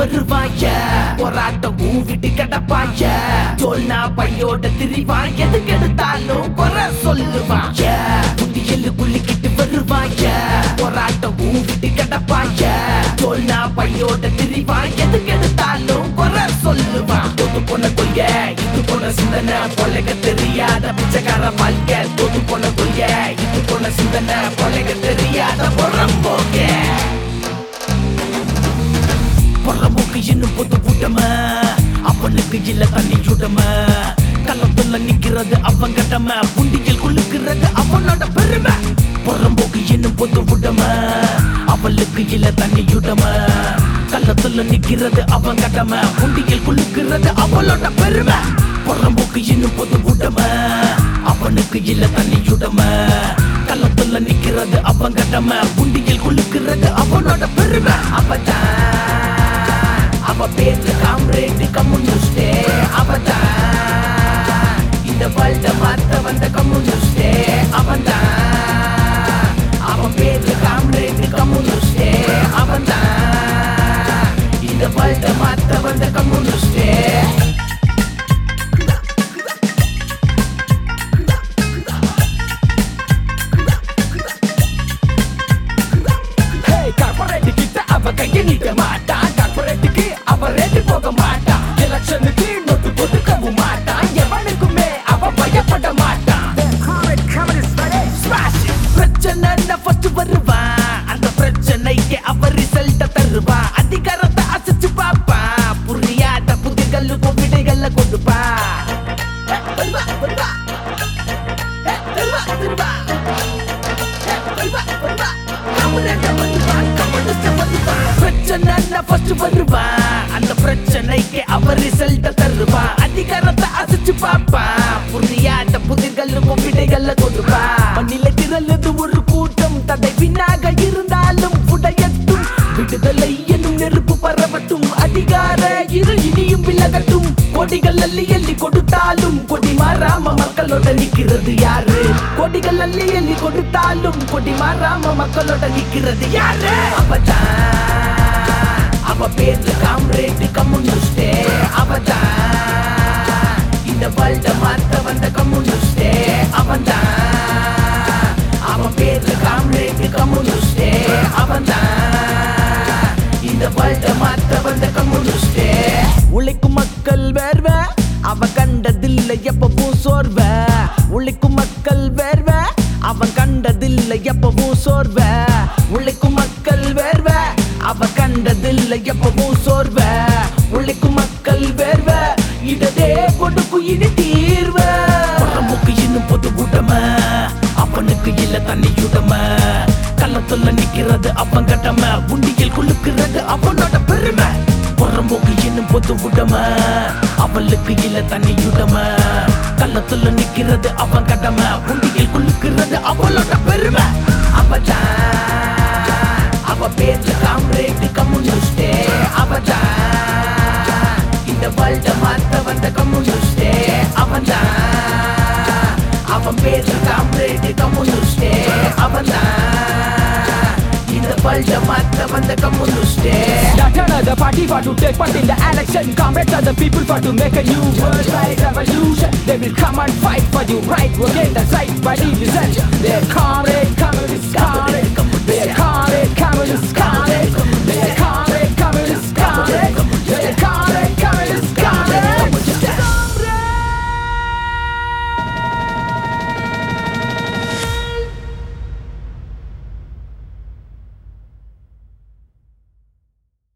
வருவாய போராட்டம் ஊவிட்டு கிடப்பாய சொன்னா பையோட திரிவான் எதுக்கு எடுத்தாலும் குறை சொல்லுவான் புண்டியல்லு குள்ளிக்கிட்டு வருவாய? போராட்டம் ஊவிட்டு கிடப்பாய சொன்னா பையோட திரிவான் எதுக்கு எடுத்தாலும் குறை சொல்லுவான். தோத்து பொண்ண கொள்க இது பொண்ண சிந்தனை பொழைக்க தெரியாத பிச்சைக்கார வாழ்க்கை. தோத்து பொண்ண கொள்க இது பொண்ண சிந்தனை பொழைக்க தெரியாத புறம்போக்கே புறம்போக்கு இன்னும் பொது கூட்டம அவனுக்கு இல்ல தண்ணி சுடம. கள்ளத்துல நிக்கிறது அவன் கட்டம. புண்டியில் குலுக்கிறது அவனோட பெருமை. புறம்போக்கு இன்னும் பொது கூட்டம அவளுக்கு இல்ல தண்ணி சுடம. கள்ளத்துல நிக்கிறது அவன் கட்டம. புண்டியில் குலுக்கிறது அவளோட பெருமை. புறம்போக்கு இன்னும் பொது கூட்டம அவனுக்கு இல்ல தண்ணி சுடம. கள்ளத்துல நிக்கிறது அவன் கட்டம. புண்டியில் குலுக்கிறது அவனோட பெருமை. அவதான் அவ பேச்சு காம்ரேட் கம்யூனிஸ்டே அவதான் இந்த வேர்ல்ட மாத்த வந்த கம்யூனிஸ்டே அவன்தான். அவன் பேச்சு காம்ரேட் கம்யூனிஸ்டே அவன்தான். இந்த வேர்ல்ட மாத்த வந்த கம்யூனிஸ்டே அவ கையை நீட்ட மாட்டா. பிரச்சனை ஃபர்ஸ்ட் வருவா. அந்த பிரச்சனைக்கு அவர் ரிசல்ட்ட தருவா. அதிகாரத்தை அசைச்சு பாப்பா. புரியாத புதிர்களுக்கும் விடைகளை கொடுப்பா. மண்ணில திரளது ஒரு கூட்டம். தடை பின்னாக இருந்தாலும் உடையட்டும் விடுதலை என்னும் நெருப்பு பரவட்டும். அதிகார இரு இனியும் விலகட்டும். கொடிகள் அள்ளி எள்ளி கொடுத்தாலும் கொடி மாறாம மக்களோட நிக்கிறது யாரு? கொடிகள் அள்ளி எள்ளி கொடுத்தாலும் கொடி மாறாம மக்களோட நிக்கிறது யாரு? அப்பதான் அவ பேரு காம்ரேட் கம்யூனிஸ்டே அவதான் இந்த வேர்ல்ட மாத்த வந்த கம்யூனிஸ்டே அவன்தான். அவன் பேரு காம்ரேட் கம்யூனிஸ்டே அவன்தான். இந்த வேர்ல்ட மாத்த வந்த கம்யூனிஸ்டே உழைக்கும் மக்கள் வேர்வ அவ கண்டதில்லை எப்பவும் சோர்வ. உழைக்கும் மக்கள் வேர்வ அவன் கண்டதில்லை எப்பவும் சோர்வ. கண்டதில்லை எப்பவும் சோர்வ. உழைக்கும் மக்கள் வேர்வ. இதே கொடுக்கும் இனி தீர்வ. புறமுக்கு இன்னும் பொது கூட்டம அவனுக்கு இல்ல தண்ணி சுடம கள்ளத்துல நிக்கிறது அவன் கட்டம. உண்டியில் குலுக்கிறது அவனோட பெருமை. புறம்போக்கு இன்னும் பொது விடம அவளுக்கு இல்ல தண்ணி சுடம கள்ளத்துல நிக்கிறது அவன் கட்டம. உண்டியில் குலுக்கிறது அவளோட பெருமை. அவதான் அவதான் இந்த வேர்ல்ட மாத்த வந்த கம்யூனிஸ்டே அவன்தான் அவன் பேச்சு காம்ரேட் கம்யூனிஸ்டே அவன்தான் இந்த வேர்ல்ட மாத்த வந்த கம்யூனிஸ்டே Not another party for to take part in the election. Comrades are the people for to make a new world right revolution. They will come and fight for you right will gain the right by division. They're comrade communists,